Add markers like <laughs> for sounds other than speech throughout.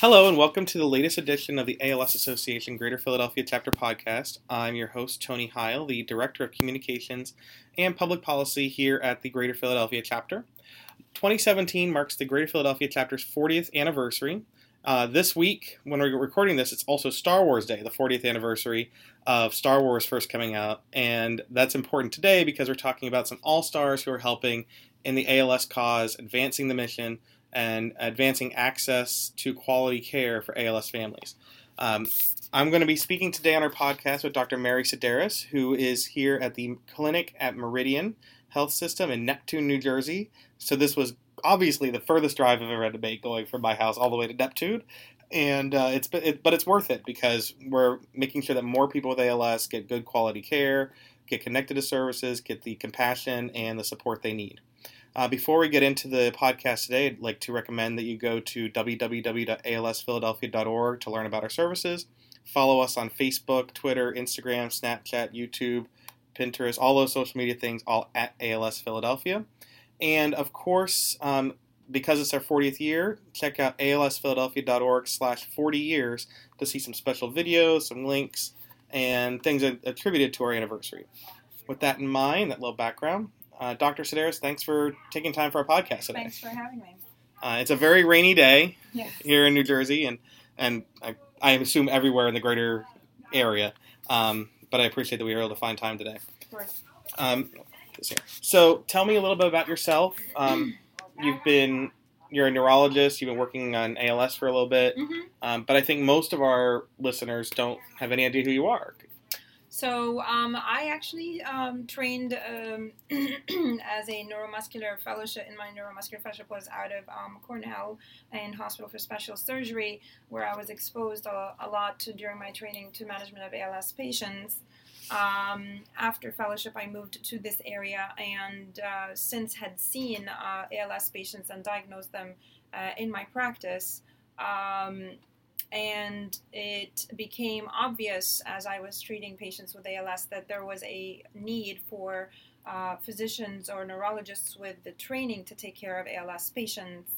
Hello, and welcome to the latest edition of the ALS Association Greater Philadelphia Chapter Podcast. I'm your host, Tony Heil, the Director of Communications and Public Policy here at the Greater Philadelphia Chapter. 2017 marks the Greater Philadelphia Chapter's 40th anniversary. Uh, this week, when we're recording this, it's also Star Wars Day, the 40th anniversary of Star Wars first coming out. And that's important today because we're talking about some all stars who are helping in the ALS cause, advancing the mission, and advancing access to quality care for ALS families. Um, I'm going to be speaking today on our podcast with Dr. Mary Sideris, who is here at the clinic at Meridian Health System in Neptune, New Jersey. So this was obviously the furthest drive I've ever had to make, going from my house all the way to Neptune. And uh, it's it, but it's worth it because we're making sure that more people with ALS get good quality care, get connected to services, get the compassion and the support they need. Uh, before we get into the podcast today, I'd like to recommend that you go to www.alsphiladelphia.org to learn about our services. Follow us on Facebook, Twitter, Instagram, Snapchat, YouTube, Pinterest, all those social media things, all at ALS Philadelphia. And of course, um, because it's our 40th year, check out alsphiladelphia.org slash 40 years to see some special videos, some links, and things attributed to our anniversary. With that in mind, that little background, uh, Dr. Sideris, thanks for taking time for our podcast today. Thanks for having me. Uh, it's a very rainy day yes. here in New Jersey, and and I, I assume everywhere in the greater area. Um, but I appreciate that we were able to find time today. Of course. Um, so tell me a little bit about yourself. Um, you've been you're a neurologist. You've been working on ALS for a little bit, mm-hmm. um, but I think most of our listeners don't have any idea who you are. So um, I actually um, trained um, <clears throat> as a neuromuscular fellowship. In my neuromuscular fellowship was out of um, Cornell and Hospital for Special Surgery, where I was exposed a, a lot to, during my training to management of ALS patients. Um, after fellowship, I moved to this area and uh, since had seen uh, ALS patients and diagnosed them uh, in my practice. Um, and it became obvious as I was treating patients with ALS that there was a need for uh, physicians or neurologists with the training to take care of ALS patients.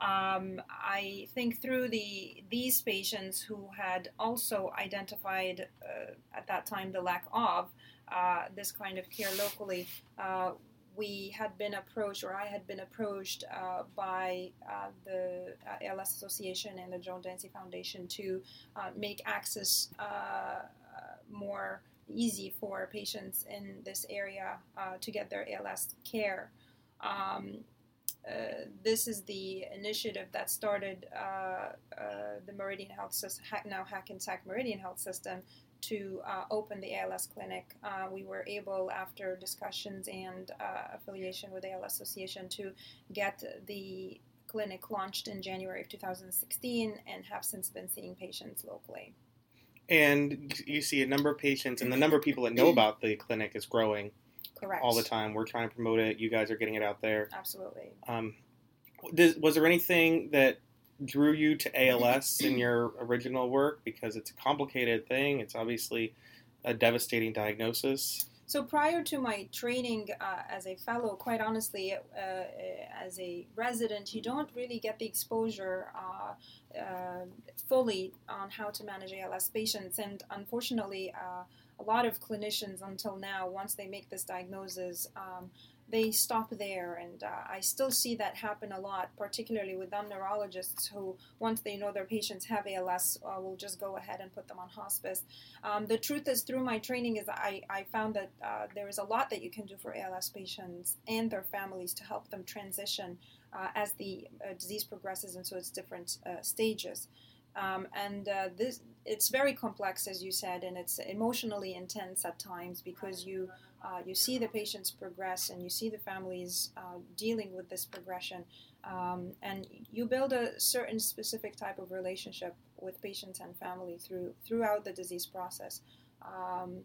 Um, I think through the these patients who had also identified uh, at that time the lack of uh, this kind of care locally, uh, we had been approached, or I had been approached uh, by uh, the uh, ALS Association and the Joan Dancy Foundation to uh, make access uh, more easy for patients in this area to get their ALS care. Um, this is the initiative that started the Meridian Health System, now Hackensack Meridian Health System, to uh, open the ALS clinic. Uh, we were able, after discussions and uh, affiliation with the ALS Association, to get the clinic launched in January of 2016 and have since been seeing patients locally. And you see a number of patients, and the number of people that know about the clinic is growing. Correct. All the time. We're trying to promote it. You guys are getting it out there. Absolutely. Um, was there anything that drew you to ALS in your original work because it's a complicated thing. It's obviously a devastating diagnosis. So prior to my training uh, as a fellow, quite honestly, uh, as a resident, you don't really get the exposure uh, uh fully on how to manage ALS patients. And unfortunately, uh, a lot of clinicians until now, once they make this diagnosis, um, they stop there. And uh, I still see that happen a lot, particularly with them neurologists who, once they know their patients have ALS, uh, will just go ahead and put them on hospice. Um, the truth is, through my training, is I, I found that uh, there is a lot that you can do for ALS patients and their families to help them transition uh, as the uh, disease progresses into its different uh, stages. Um, and this it's very complex, as you said, and it's emotionally intense at times because you uh, you see the patients progress and you see the families uh, dealing with this progression, um, and you build a certain specific type of relationship with patients and family through throughout the disease process. Um,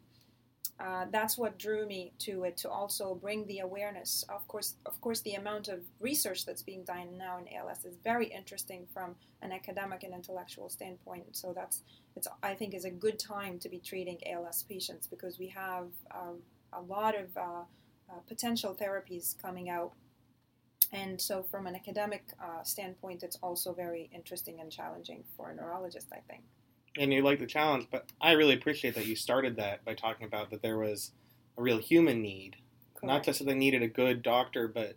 uh, that's what drew me to it to also bring the awareness of course of course the amount of research that's being done now in ALS is very interesting from an academic and intellectual standpoint so that's it's I think is a good time to be treating ALS patients because we have uh, a lot of uh, uh, potential therapies coming out And so, from an academic uh, standpoint, it's also very interesting and challenging for a neurologist, I think. And you like the challenge, but I really appreciate that you started that by talking about that there was a real human need, Correct. not just that they needed a good doctor, but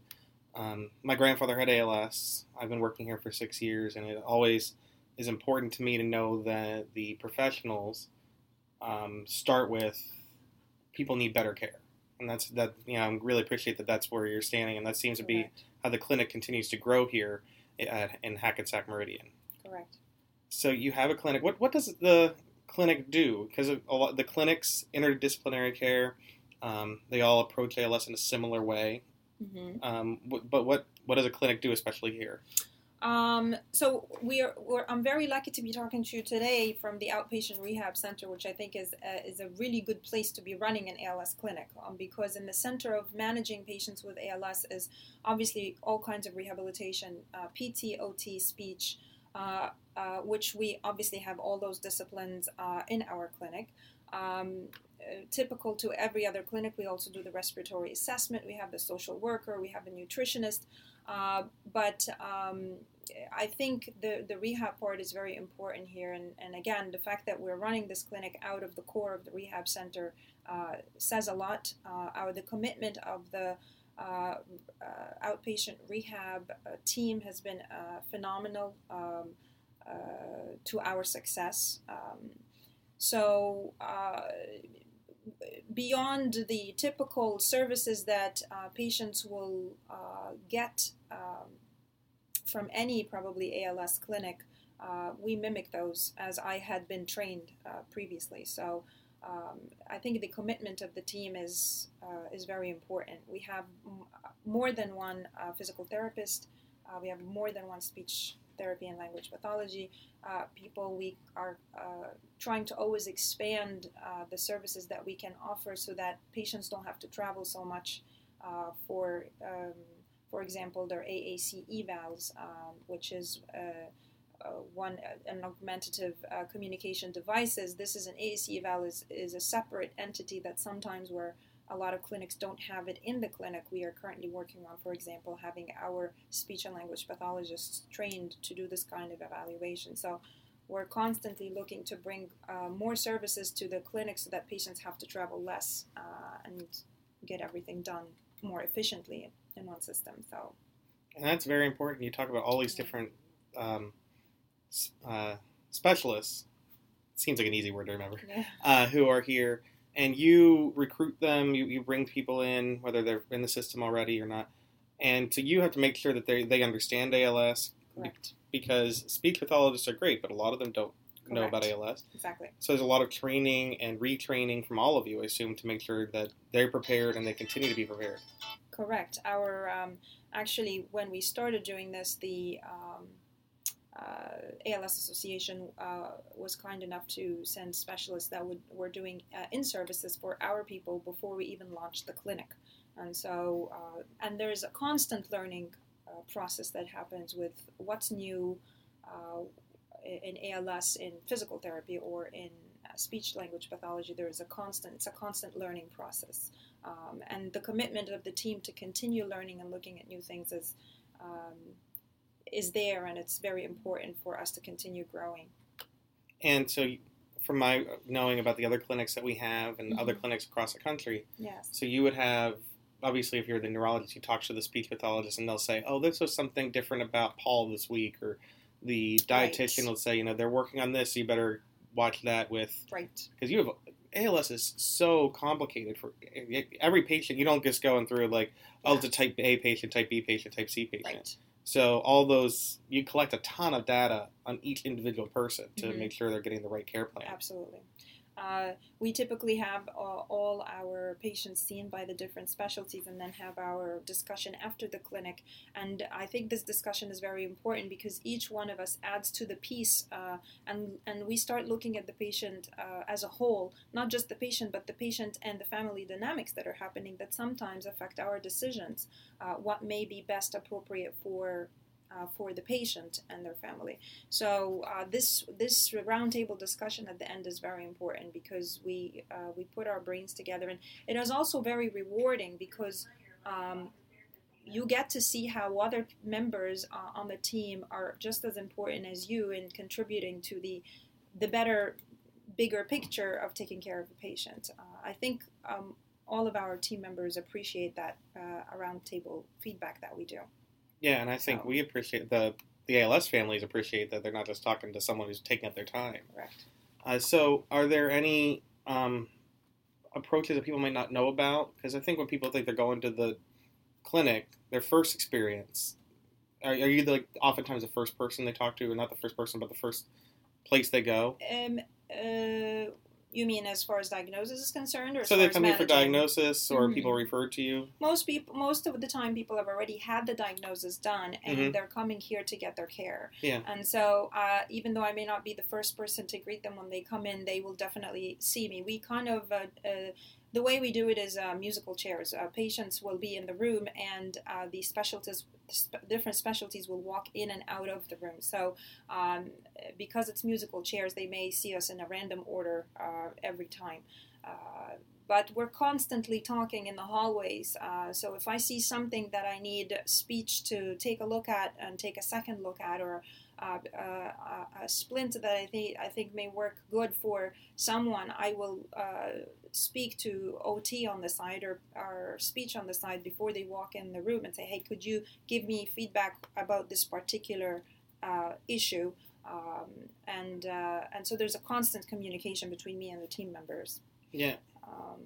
um, my grandfather had ALS. I've been working here for six years, and it always is important to me to know that the professionals um, start with people need better care, and that's that. You know, I really appreciate that. That's where you're standing, and that seems to be how the clinic continues to grow here at, in Hackensack Meridian. Correct. So you have a clinic. What what does the clinic do? Because a lot the clinics, interdisciplinary care, um, they all approach ALS in a similar way. hmm Um, but what what does a clinic do, especially here? Um, so we are, we're, I'm very lucky to be talking to you today from the outpatient rehab center, which I think is a, is a really good place to be running an ALS clinic, um, because in the center of managing patients with ALS is obviously all kinds of rehabilitation, uh, PT, OT, speech, uh, uh, which we obviously have all those disciplines uh, in our clinic. Um, uh, typical to every other clinic, we also do the respiratory assessment. We have the social worker, we have a nutritionist. Uh, but um, I think the, the rehab part is very important here. And, and again, the fact that we're running this clinic out of the core of the rehab center uh, says a lot. Uh, our, the commitment of the uh, uh, outpatient rehab uh, team has been uh, phenomenal um, to our success. Um, so, beyond the typical services that patients will get um, from any probably ALS clinic, uh, we mimic those as I had been trained uh, previously. So um, I think the commitment of the team is uh, is very important. We have m- more than one uh, physical therapist. Uh, we have more than one speech therapy and language pathology people. We are trying to always expand the services that we can offer so that patients don't have to travel so much for, um, for example, their AAC evals, um, which is uh, uh, one an augmentative uh, communication devices. This is an AAC eval is, is a separate entity that sometimes where a lot of clinics don't have it in the clinic. We are currently working on, for example, having our speech and language pathologists trained to do this kind of evaluation. So we're constantly looking to bring uh, more services to the clinic so that patients have to travel less uh, and get everything done more efficiently in one system. So And that's very important. You talk about all these different um, uh, specialists. Seems like an easy word to remember. yeah, uh, who are here, and you recruit them. You, you bring people in, whether they're in the system already or not, and so you have to make sure that they they understand ALS correct, because speech pathologists are great, but a lot of them don't know about ALS. exactly. So there's a lot of training and retraining from all of you, I assume, to make sure that they're prepared and they continue to be prepared. Correct. Our um, actually, when we started doing this, the um, uh, ALS Association uh, was kind enough to send specialists that would were doing uh, in services for our people before we even launched the clinic, and so uh, and there's a constant learning uh, process that happens with what's new uh, in ALS in physical therapy or in speech language pathology. There is a constant it's a constant learning process. Um, and the commitment of the team to continue learning and looking at new things is um, is there, and it's very important for us to continue growing. And so, from my knowing about the other clinics that we have and other Mhm. clinics across the country, Yes, So you would have, obviously, if you're the neurologist, you talk to the speech pathologist, and they'll say, "Oh, this was something different about Paul this week," or the dietitian Right. will say, "You know, they're working on this. So you better watch that with right, because you have ALS is so complicated for every patient. You don't just going through like, oh, it's a type A patient, type B patient, type C patient. right, So all those you collect a ton of data on each individual person to Mhm. make sure they're getting the right care plan. absolutely. Uh, we typically have uh, all our patients seen by the different specialties and then have our discussion after the clinic. And I think this discussion is very important because each one of us adds to the piece uh, and, and we start looking at the patient uh, as a whole, not just the patient, but the patient and the family dynamics that are happening that sometimes affect our decisions, uh, what may be best appropriate for uh, for the patient and their family. So uh, this this roundtable discussion at the end is very important because we uh, we put our brains together, and it is also very rewarding because um, you get to see how other members uh, on the team are just as important as you in contributing to the the better, bigger picture of taking care of the patient. Uh, I think um, all of our team members appreciate that uh, around feedback that we do. Yeah, and I think So- we appreciate the the ALS families appreciate that they're not just talking to someone who's taking up their time. Correct. Uh, so, are there any um, approaches that people might not know about? Because I think when people think they're going to the clinic, their first experience, are, are you like oftentimes the first person they talk to, or not the first person, but the first place they go? Um, uh, you mean as far as diagnosis is concerned, or So they come here for diagnosis, or Mhm. people refer to you. Most people, most of the time, people have already had the diagnosis done, and Mhm. they're coming here to get their care. Yeah. And so, uh, even though I may not be the first person to greet them when they come in, they will definitely see me. We kind of uh, uh, the way we do it is uh, musical chairs. Uh, patients will be in the room, and uh, the specialties, sp- different specialties, will walk in and out of the room. So, um, because it's musical chairs, they may see us in a random order uh, every time. Uh, but we're constantly talking in the hallways. Uh, so if I see something that I need speech to take a look at and take a second look at, or uh, uh, a splint that I think I think may work good for someone, I will uh, speak to OT on the side or, or speech on the side before they walk in the room and say, "Hey, could you give me feedback about this particular uh, issue?" Um, and uh, and so there's a constant communication between me and the team members. Yeah. Um,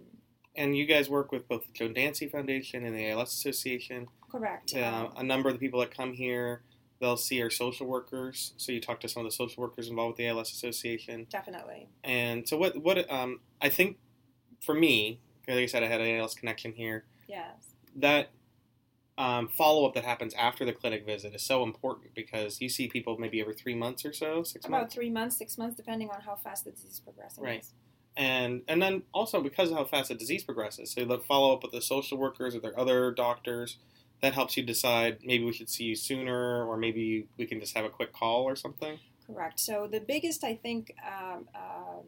And you guys work with both the Joan Dancy Foundation and the ALS Association. correct. Uh, Um, a number of the people that come here, they'll see our social workers. So you talk to some of the social workers involved with the ALS Association. definitely. And so what? What? Um, I think for me, like I said, I had an ALS connection here. Yes. That um, follow up that happens after the clinic visit is so important because you see people maybe every three months or so, six About months, three months, six months, depending on how fast the disease is progressing. Right. and and then also because of how fast the disease progresses, so the follow up with the social workers or their other doctors. That helps you decide maybe we should see you sooner, or maybe we can just have a quick call or something. Correct. So the biggest, I think, um, um,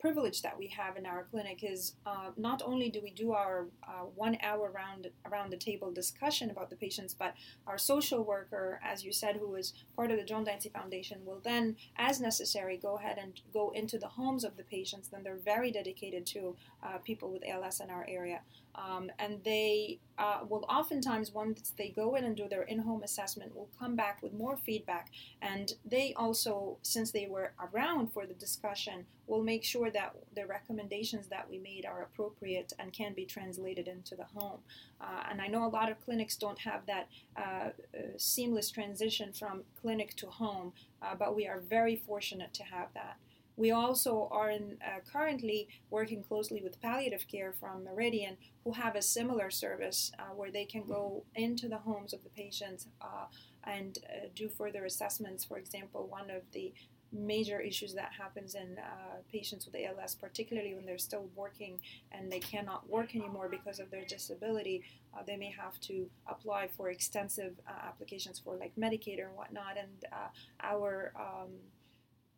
privilege that we have in our clinic is uh, not only do we do our uh, one hour round around the table discussion about the patients, but our social worker, as you said, who is part of the Joan Dancy Foundation, will then, as necessary, go ahead and go into the homes of the patients. Then they're very dedicated to uh, people with ALS in our area. Um, and they uh, will oftentimes, once they go in and do their in-home assessment, will come back with more feedback and they also, since they were around for the discussion, will make sure that the recommendations that we made are appropriate and can be translated into the home. Uh, and I know a lot of clinics don't have that uh, uh, seamless transition from clinic to home, uh, but we are very fortunate to have that. We also are in, uh, currently working closely with palliative care from Meridian, who have a similar service uh, where they can go into the homes of the patients uh, and uh, do further assessments. For example, one of the major issues that happens in uh, patients with ALS, particularly when they're still working and they cannot work anymore because of their disability, uh, they may have to apply for extensive uh, applications for like Medicaid and whatnot. And uh, our um,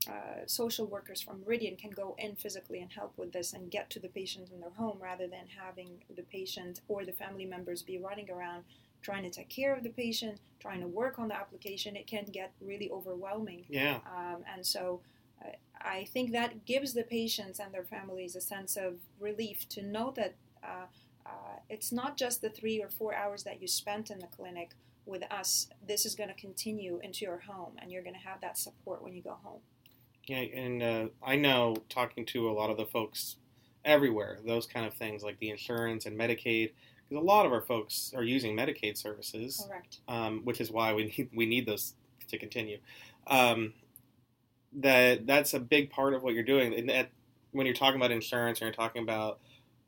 uh, social workers from Meridian can go in physically and help with this and get to the patient in their home rather than having the patient or the family members be running around trying to take care of the patient, trying to work on the application. It can get really overwhelming. Yeah, Um, and so uh, I think that gives the patients and their families a sense of relief to know that uh, uh, it's not just the three or four hours that you spent in the clinic with us. This is going to continue into your home, and you're going to have that support when you go home. yeah, and uh, I know talking to a lot of the folks everywhere, those kind of things like the insurance and Medicaid, because a lot of our folks are using Medicaid services. Correct. um, which is why we <laughs> need we need those to continue. Um, that that's a big part of what you're doing. And that, when you're talking about insurance or you're talking about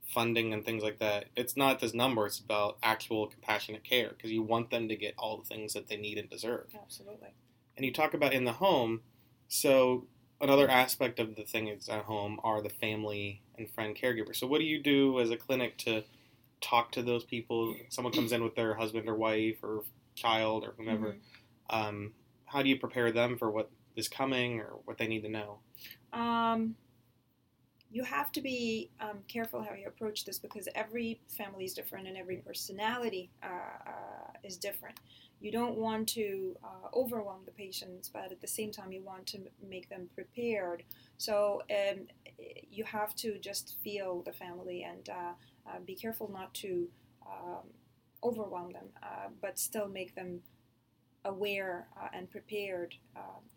funding and things like that, it's not this number. It's about actual compassionate care because you want them to get all the things that they need and deserve. Absolutely. And you talk about in the home, so another aspect of the thing is at home are the family and friend caregivers. So what do you do as a clinic to talk to those people? Someone comes in with their husband or wife or child or whomever. Mhm. Um, how do you prepare them for what is coming or what they need to know? Um, you have to be um, careful how you approach this because every family is different and every personality uh, uh, is different. You don't want to uh, overwhelm the patients, but at the same time, you want to make them prepared. So um, you have to just feel the family and uh, uh, be careful not to um, overwhelm them, uh, but still make them aware and prepared.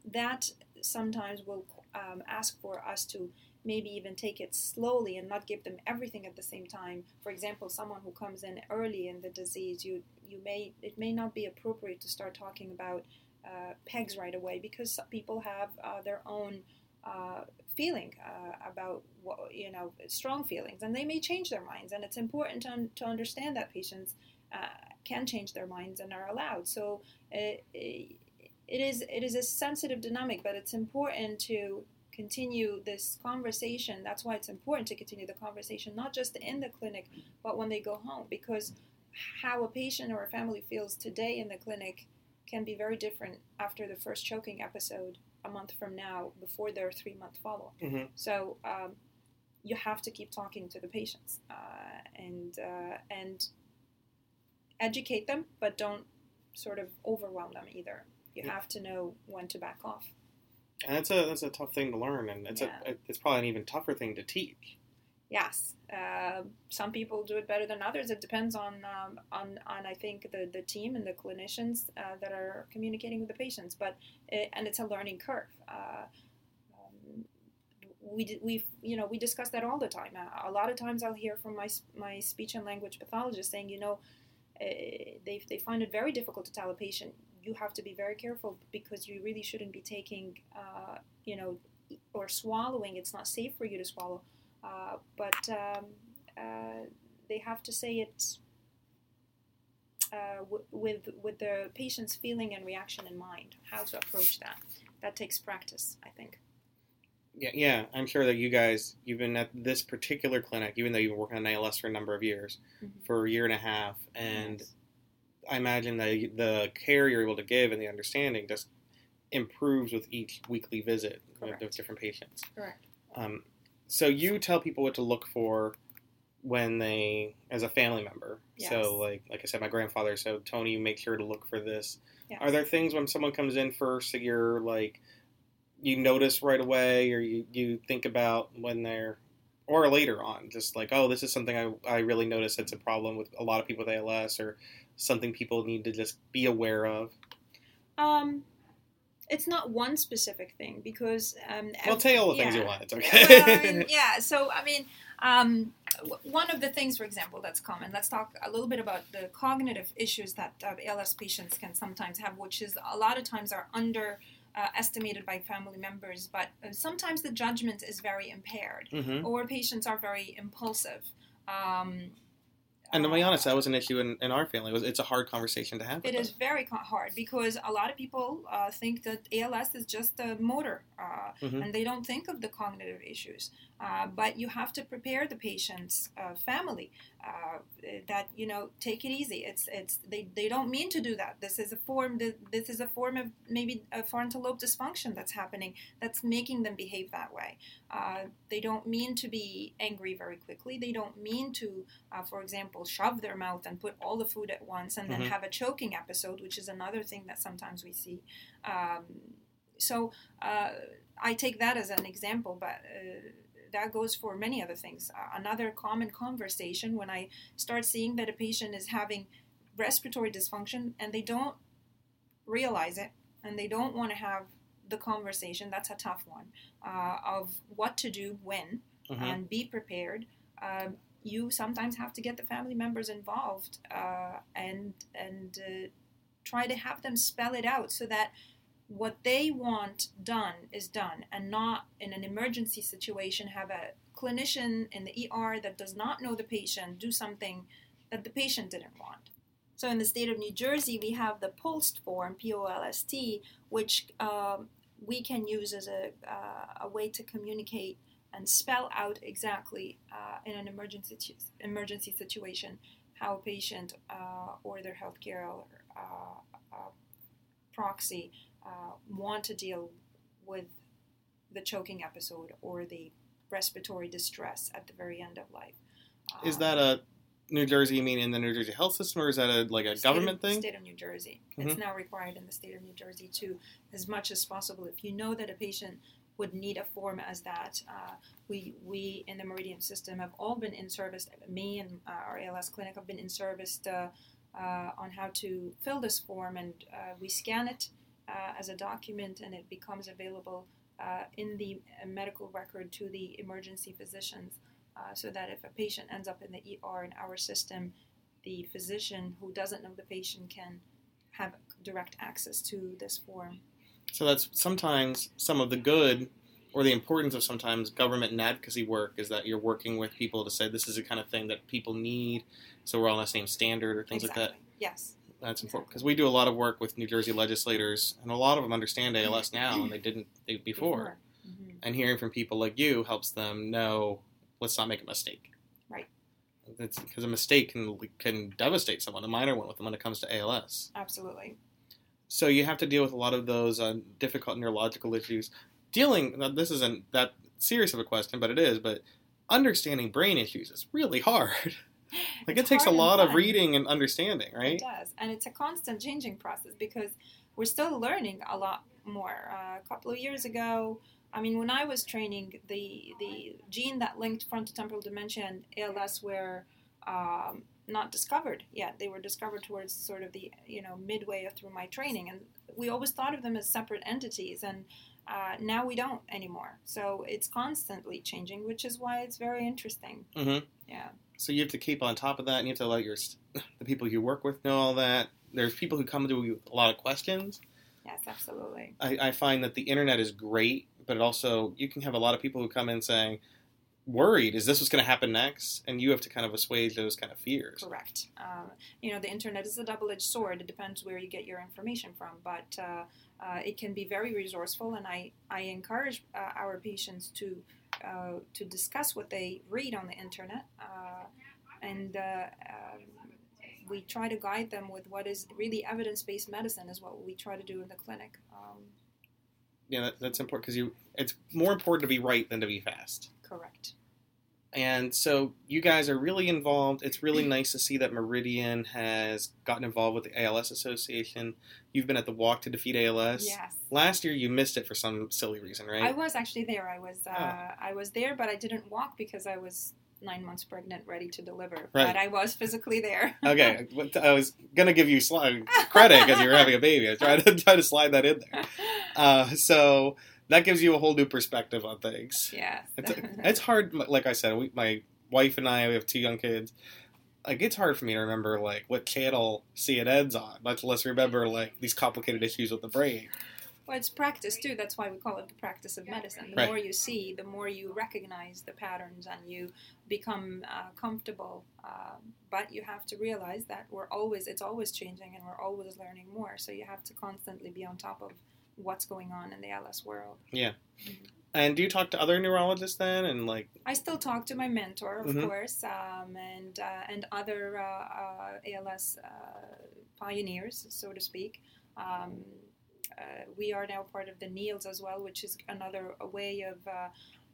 that sometimes will um, ask for us to maybe even take it slowly and not give them everything at the same time. For example, someone who comes in early in the disease, you you may it may not be appropriate to start talking about uh, pegs right away because people have uh, their own uh, feeling uh, about what you know strong feelings, and they may change their minds. And it's important to, un- to understand that patients uh, can change their minds and are allowed. So. It, it, it is it is a sensitive dynamic, but it's important to continue this conversation. That's why it's important to continue the conversation, not just in the clinic, but when they go home, because how a patient or a family feels today in the clinic can be very different after the first choking episode a month from now before their three month follow up. Mm-hmm. So um, you have to keep talking to the patients uh, and uh, and educate them, but don't sort of overwhelm them either. You yeah. have to know when to back off and that's a that's a tough thing to learn, and it's yeah. a it's probably an even tougher thing to teach. Yes, uh, some people do it better than others. It depends on um, on on I think the, the team and the clinicians uh, that are communicating with the patients. But it, and it's a learning curve. Uh, um, we we you know we discuss that all the time. Uh, a lot of times I'll hear from my my speech and language pathologist saying, you know, uh, they they find it very difficult to tell a patient you have to be very careful because you really shouldn't be taking, uh, you know, or swallowing. It's not safe for you to swallow. Uh, but um, uh, they have to say it uh, w- with with the patient's feeling and reaction in mind. How to approach that. That takes practice, I think. Yeah, yeah, I'm sure that you guys, you've been at this particular clinic, even though you've been working on ALS for a number of years, mm-hmm. for a year and a half, and yes I imagine that the care you're able to give and the understanding just improves with each weekly visit Correct. with different patients. Correct. Um, so you tell people what to look for when they, as a family member. Yes. So like like I said, my grandfather. So Tony, make sure to look for this. Yes. Are there things when someone comes in first that you're like you notice right away, or you you think about when they're or later on, just like, oh, this is something I, I really notice it's a problem with a lot of people with ALS, or something people need to just be aware of? Um, it's not one specific thing because. Um, well, tell you all the yeah. things you want. It's okay. well, <laughs> yeah. So I mean, um, one of the things, for example, that's common. Let's talk a little bit about the cognitive issues that uh, ALS patients can sometimes have, which is a lot of times are under. Uh, estimated by family members, but uh, sometimes the judgment is very impaired, mm-hmm. or patients are very impulsive. Um, and to be honest, that was an issue in, in our family. It was, it's a hard conversation to have. It is them. very hard because a lot of people uh, think that ALS is just a motor, uh, mm-hmm. and they don't think of the cognitive issues. Uh, but you have to prepare the patient's uh, family uh, that you know take it easy. It's it's they, they don't mean to do that. This is a form this is a form of maybe a frontal lobe dysfunction that's happening that's making them behave that way. Uh, they don't mean to be angry very quickly. They don't mean to, uh, for example, shove their mouth and put all the food at once and mm-hmm. then have a choking episode, which is another thing that sometimes we see. Um, so I take that as an example, but that goes for many other things. Uh, another common conversation when I start seeing that a patient is having respiratory dysfunction and they don't realize it and they don't want to have the conversation, that's a tough one, uh, of what to do when mm-hmm. and be prepared. Um, you sometimes have to get the family members involved uh, and and uh, try to have them spell it out so that what they want done is done and not in an emergency situation have a clinician in the ER that does not know the patient do something that the patient didn't want. So in the state of New Jersey, we have the POLST form, P-O-L-S-T, which um, we can use as a, uh, a way to communicate and spell out exactly uh, in an emergency emergency situation how a patient uh, or their healthcare uh, uh, proxy uh, want to deal with the choking episode or the respiratory distress at the very end of life. Is Um, that a New Jersey? You mean in the New Jersey health system, or is that a like a government of, thing? State of New Jersey. Mhm. It's now required in the state of New Jersey to, as much as possible, if you know that a patient would need a form as that, uh, we we in the Meridian system have all been in service. Me and uh, our ALS clinic have been in service uh, uh, on how to fill this form, and uh, we scan it as a document, and it becomes available in the medical record to the emergency physicians, so that if a patient ends up in the ER in our system, the physician who doesn't know the patient can have direct access to this form. So that's sometimes some of the good or the importance of sometimes government and advocacy work is that you're working with people to say this is the kind of thing that people need, so we're all on the same standard or things exactly. like that. Yes. That's important because we do a lot of work with New Jersey legislators, and a lot of them understand ALS now, and they didn't they, before. Mhm. And hearing from people like you helps them know, let's not make a mistake. Right. Because a mistake can can devastate someone, a minor one with them when it comes to ALS. Absolutely. So you have to deal with a lot of those uh, difficult neurological issues. Dealing now, this isn't that serious of a question, but it is. But understanding brain issues is really hard. <laughs> like It's it takes a lot of reading and understanding, right? It does, and it's a constant changing process because we're still learning a lot more. Uh, a couple of years ago, I mean, when I was training, the the gene that linked frontotemporal dementia and ALS were um, not discovered yet. They were discovered towards sort of the you know midway through my training, and we always thought of them as separate entities, and uh, now we don't anymore. So it's constantly changing, which is why it's very interesting. hmm Yeah. So you have to keep on top of that, and you have to let your the people you work with know all that. There's people who come to you with a lot of questions. Yes, absolutely. I, I find that the internet is great, but it also you can have a lot of people who come in saying, worried, is this what's going to happen next? And you have to kind of assuage those kind of fears. Correct. Um, you know, the internet is a double-edged sword. It depends where you get your information from, but uh, uh, it can be very resourceful. And I, I encourage uh, our patients to uh, to discuss what they read on the internet, uh, and uh, we try to guide them with what is really evidence-based medicine. Is what we try to do in the clinic. Um, Yeah, that, that's important because you. It's more important to be right than to be fast. Correct. And so you guys are really involved. It's really <clears throat> nice to see that Meridian has gotten involved with the ALS Association. You've been at the Walk to Defeat ALS. Yes. Last year you missed it for some silly reason, right? I was actually there. I was uh, Oh. I was there, but I didn't walk because I was nine months pregnant, ready to deliver. Right. But I was physically there. okay, <laughs> I was gonna give you sli- credit because you were having a baby. I tried to <laughs> try to slide that in there. <laughs> Uh, so that gives you a whole new perspective on things. yes. It's, <laughs> it's hard. Like I said, we, my wife and I we have two young kids. Like it's hard for me to remember like what channel CNN's on, much less remember like these complicated issues with the brain. well, it's practice too. That's why we call it the practice of medicine. The Right. more you see, the more you recognize the patterns and you become uh, comfortable. Um, but you have to realize that we're always it's always changing and we're always learning more. So you have to constantly be on top of what's going on in the ALS world. Yeah. And do you talk to other neurologists then? And like, I still talk to my mentor, of Mhm. course, um, and uh, and other uh, uh, ALS uh, pioneers, so to speak. Um, uh, we are now part of the NEALS as well, which is another a way of uh,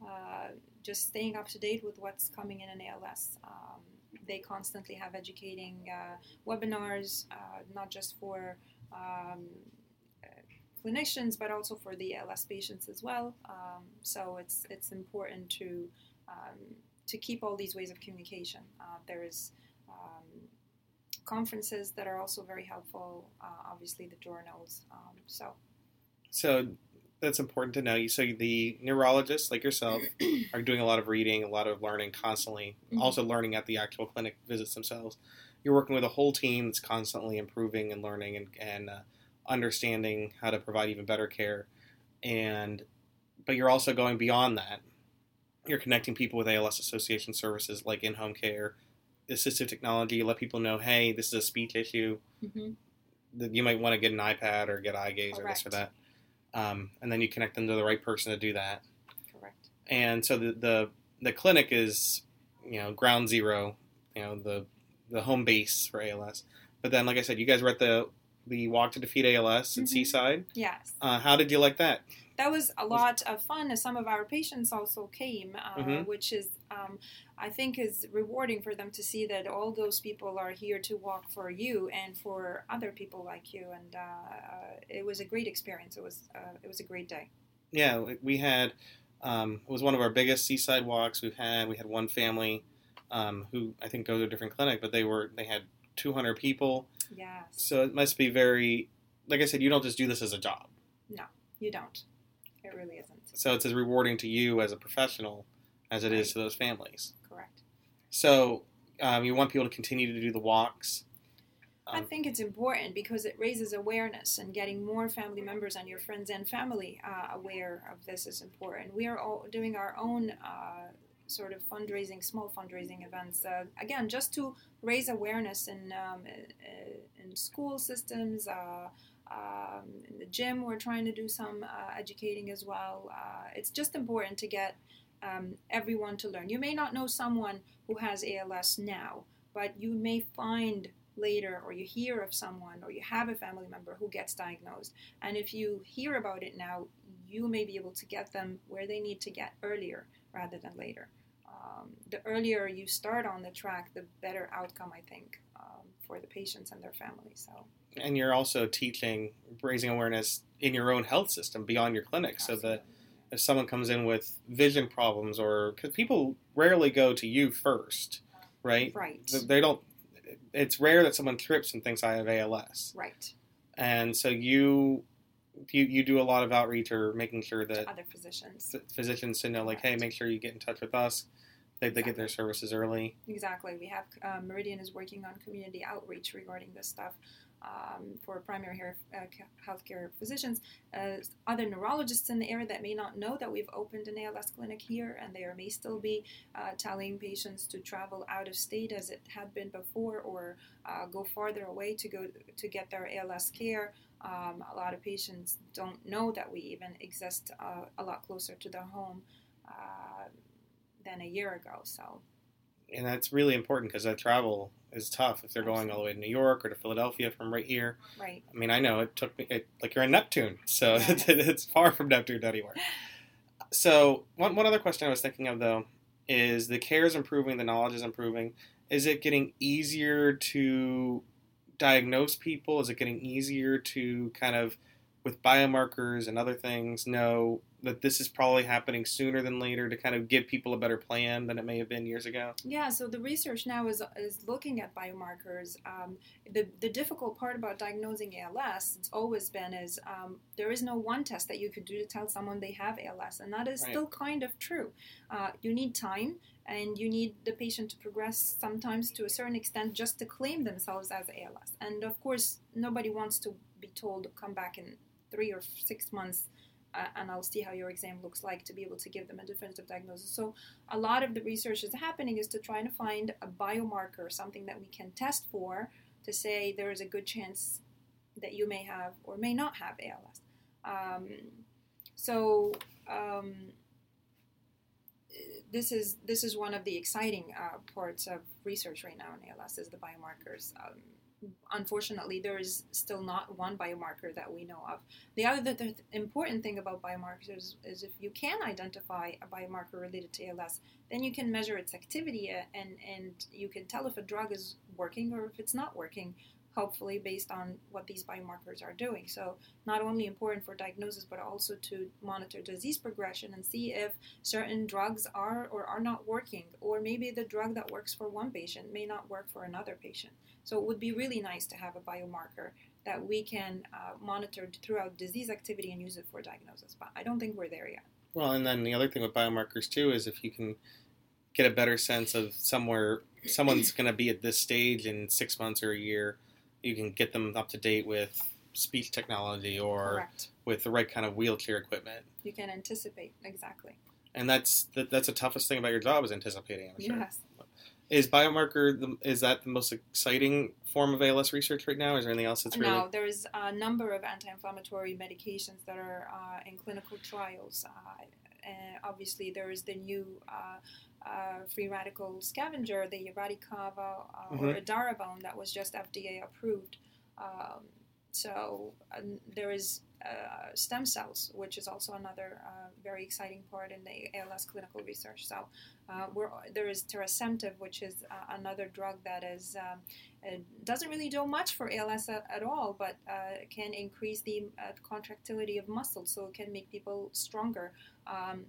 uh, just staying up to date with what's coming in an ALS. Um, they constantly have educating uh, webinars, uh, not just for um, clinicians, but also for the ALS patients as well. Um, so it's it's important to um, to keep all these ways of communication. Uh, there's um, conferences that are also very helpful. Uh, obviously, the journals. Um, so so that's important to know. You so the neurologists like yourself <clears throat> are doing a lot of reading, a lot of learning constantly. Mhm. Also learning at the actual clinic visits themselves. You're working with a whole team that's constantly improving and learning and, and uh, understanding how to provide even better care. And but you're also going beyond that. You're connecting people with ALS Association services like in-home care, assistive technology. Let people know, hey, this is a speech issue. that you might want to get an iPad or get eye gaze or this or that. Um, and then you connect them to the right person to do that. correct. And so the, the the clinic is you know ground zero, you know the the home base for ALS. But then, like I said, you guys were at the the Walk to Defeat ALS at Mhm. Seaside. Yes. Uh, how did you like that? that was a lot of fun. Some of our patients also came, uh, Mhm. which is um, I think is rewarding for them to see that all those people are here to walk for you and for other people like you. And uh, uh, it was a great experience. It was uh, it was a great day. Yeah, we- we had um, it was one of our biggest seaside walks we've had. We had one family um, who I think go to a different clinic, but they were they had 200 people. Yes, So it must be very, like I said, you don't just do this as a job. No, you don't. It really isn't. So it's as rewarding to you as a professional as it is to those families. Correct. So um, you want people to continue to do the walks. I Um, think it's important because it raises awareness and getting more family members and your friends and family uh, aware of this is important. We are all doing our own uh, sort of fundraising, small fundraising events, uh, again, just to raise awareness in, um, in school systems. Uh, um, in the gym, we're trying to do some uh, educating as well. Uh, it's just important to get um, everyone to learn. You may not know someone who has ALS now, but you may find later or you hear of someone or you have a family member who gets diagnosed and if you hear about it now you may be able to get them where they need to get earlier rather than later. Um, the earlier you start on the track the better outcome i think um, for the patients and their families so. And you're also teaching, raising awareness in your own health system beyond your clinic, so that if someone comes in with vision problems, or because people rarely go to you first, right? right. They don't. It's rare that someone trips and thinks I have ALS, right. And so you you you do a lot of outreach or making sure that other physicians physicians to know like, hey, make sure you get in touch with us. They, they get their services early. Exactly. We have uh, Meridian is working on community outreach regarding this stuff um, for primary hair, uh, ca- healthcare physicians. Uh, other neurologists in the area that may not know that we've opened an ALS clinic here, and they may still be uh, telling patients to travel out of state as it had been before, or uh, go farther away to go to get their ALS care. Um, a lot of patients don't know that we even exist uh, a lot closer to their home uh, than a year ago. So. and that's really important because that travel is tough if they're going all the way to New York or to Philadelphia from right here. Right. I mean, I know it took me it, like you're in Neptune, so Yeah. it's, <laughs> it's far from Neptune to anywhere. So one one other question I was thinking of though is the care is improving, the knowledge is improving. Is it getting easier to diagnose people? Is it getting easier to kind of with biomarkers and other things know that this is probably happening sooner than later to kind of give people a better plan than it may have been years ago? Yeah, so the research now is, is looking at biomarkers. Um, the, the difficult part about diagnosing ALS, it's always been, is um, there is no one test that you could do to tell someone they have ALS, and that is Right. still kind of true. Uh, you need time, and you need the patient to progress sometimes to a certain extent just to claim themselves as ALS. And of course, nobody wants to be told, come back in three or six months. And I'll see how your exam looks like to be able to give them a definitive diagnosis. So, a lot of the research that's happening is to try to find a biomarker, something that we can test for to say there is a good chance that you may have or may not have ALS. Um, so um, this is this is one of the exciting uh, parts of research right now in ALS is the biomarkers. Um, unfortunately, there is still not one biomarker that we know of. The other the important thing about biomarkers is, is if you can identify a biomarker related to ALS, then you can measure its activity uh, and, and you can tell if a drug is working or if it's not working, hopefully based on what these biomarkers are doing. So not only important for diagnosis, but also to monitor disease progression and see if certain drugs are or are not working, or maybe the drug that works for one patient may not work for another patient. So it would be really nice to have a biomarker that we can uh, monitor throughout disease activity and use it for diagnosis. But I don't think we're there yet. Well, and then the other thing with biomarkers too is if you can get a better sense of somewhere someone's <clears throat> going to be at this stage in six months or a year, you can get them up to date with speech technology or Correct. with the right kind of wheelchair equipment. You can anticipate exactly. And that's that, that's the toughest thing about your job is anticipating. I'm sure. Yes. Is biomarker the, is that the most exciting form of ALS research right now? Is there anything else that's really No, there's a number of anti-inflammatory medications that are uh, in clinical trials. Uh, obviously, there is the new uh, uh, free radical scavenger, the Radicava uh, or. Edaravone, that was just FDA approved. Um, so there is uh, stem cells, which is also another uh, very exciting part in the ALS clinical research. So, uh, there is tirasemtiv, which is uh, another drug that is um, doesn't really do much for ALS at, at all, but uh, can increase the uh, contractility of muscles, so it can make people stronger. Um,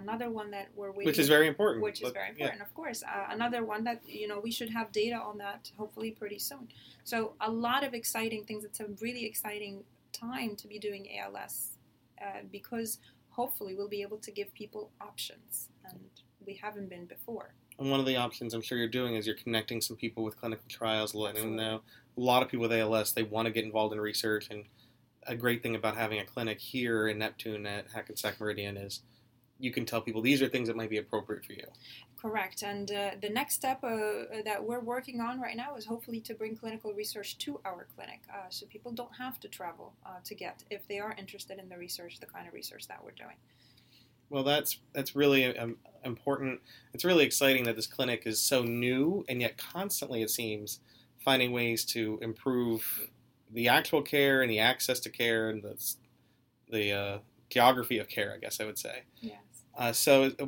another one that we're waiting, which is very important. Which is very important, yeah. of course. Uh, another one that you know we should have data on that hopefully pretty soon. So a lot of exciting things. It's a really exciting time to be doing ALS uh, because hopefully we'll be able to give people options, and we haven't been before. And one of the options I'm sure you're doing is you're connecting some people with clinical trials, letting Absolutely. them know. A lot of people with ALS they want to get involved in research, and a great thing about having a clinic here in Neptune at Hackensack Meridian is you can tell people these are things that might be appropriate for you. Correct. And uh, the next step uh, that we're working on right now is hopefully to bring clinical research to our clinic uh, so people don't have to travel uh, to get, if they are interested in the research, the kind of research that we're doing. Well, that's that's really um, important. It's really exciting that this clinic is so new and yet constantly, it seems, finding ways to improve the actual care and the access to care and the the uh, geography of care, I guess I would say. Yes. Uh, so uh,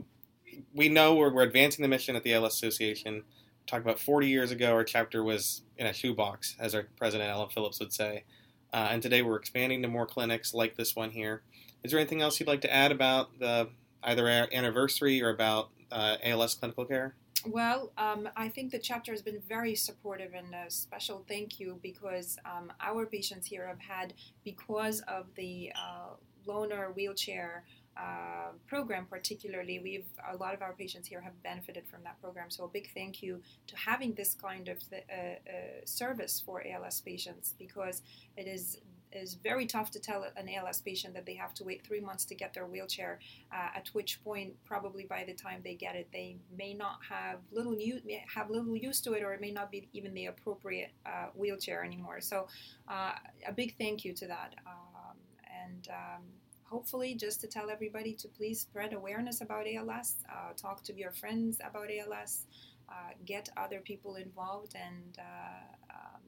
we know we're, we're advancing the mission at the ALS Association. Talk about 40 years ago, our chapter was in a shoebox, as our president Ellyn Phillips would say. Uh, and today we're expanding to more clinics like this one here. Is there anything else you'd like to add about the either anniversary or about uh, ALS clinical care? Well, um, I think the chapter has been very supportive and a special thank you because um, our patients here have had, because of the uh, loaner wheelchair uh, program particularly we've a lot of our patients here have benefited from that program so a big thank you to having this kind of uh, uh, service for ALS patients because it is is very tough to tell an ALS patient that they have to wait three months to get their wheelchair. Uh, at which point, probably by the time they get it, they may not have little use, have little use to it, or it may not be even the appropriate uh, wheelchair anymore. So, a big thank you to that. Um, and um, hopefully just to tell everybody to please spread awareness about ALS, uh, talk to your friends about ALS, uh, get other people involved, and uh, um,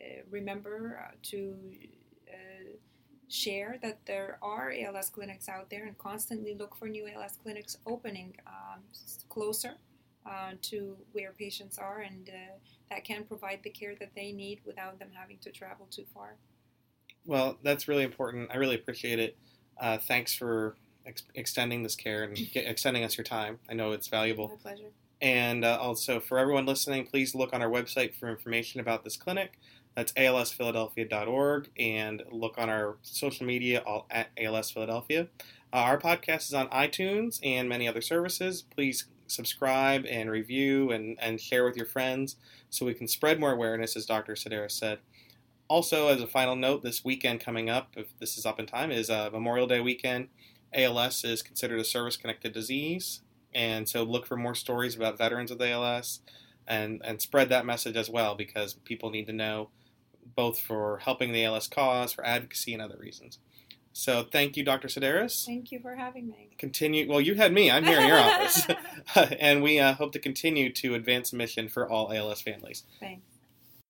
uh, remember uh, to share that there are ALS clinics out there and constantly look for new ALS clinics opening um, closer uh, to where patients are and uh, that can provide the care that they need without them having to travel too far. Well, that's really important. I really appreciate it. Uh, thanks for ex- extending this care and get, <laughs> extending us your time. I know it's valuable. My pleasure. And uh, also, for everyone listening, please look on our website for information about this clinic. That's alsphiladelphia.org and look on our social media all at alsphiladelphia. Uh, our podcast is on iTunes and many other services. Please subscribe and review and, and share with your friends so we can spread more awareness, as Dr. Sideris said. Also, as a final note, this weekend coming up, if this is up in time, is uh, Memorial Day weekend. ALS is considered a service connected disease, and so look for more stories about veterans with ALS and, and spread that message as well because people need to know both for helping the ALS cause, for advocacy, and other reasons. So thank you, Dr. Sideris. Thank you for having me. Continue. Well, you had me. I'm here in your office, <laughs> <laughs> and we uh, hope to continue to advance the mission for all ALS families. Thanks.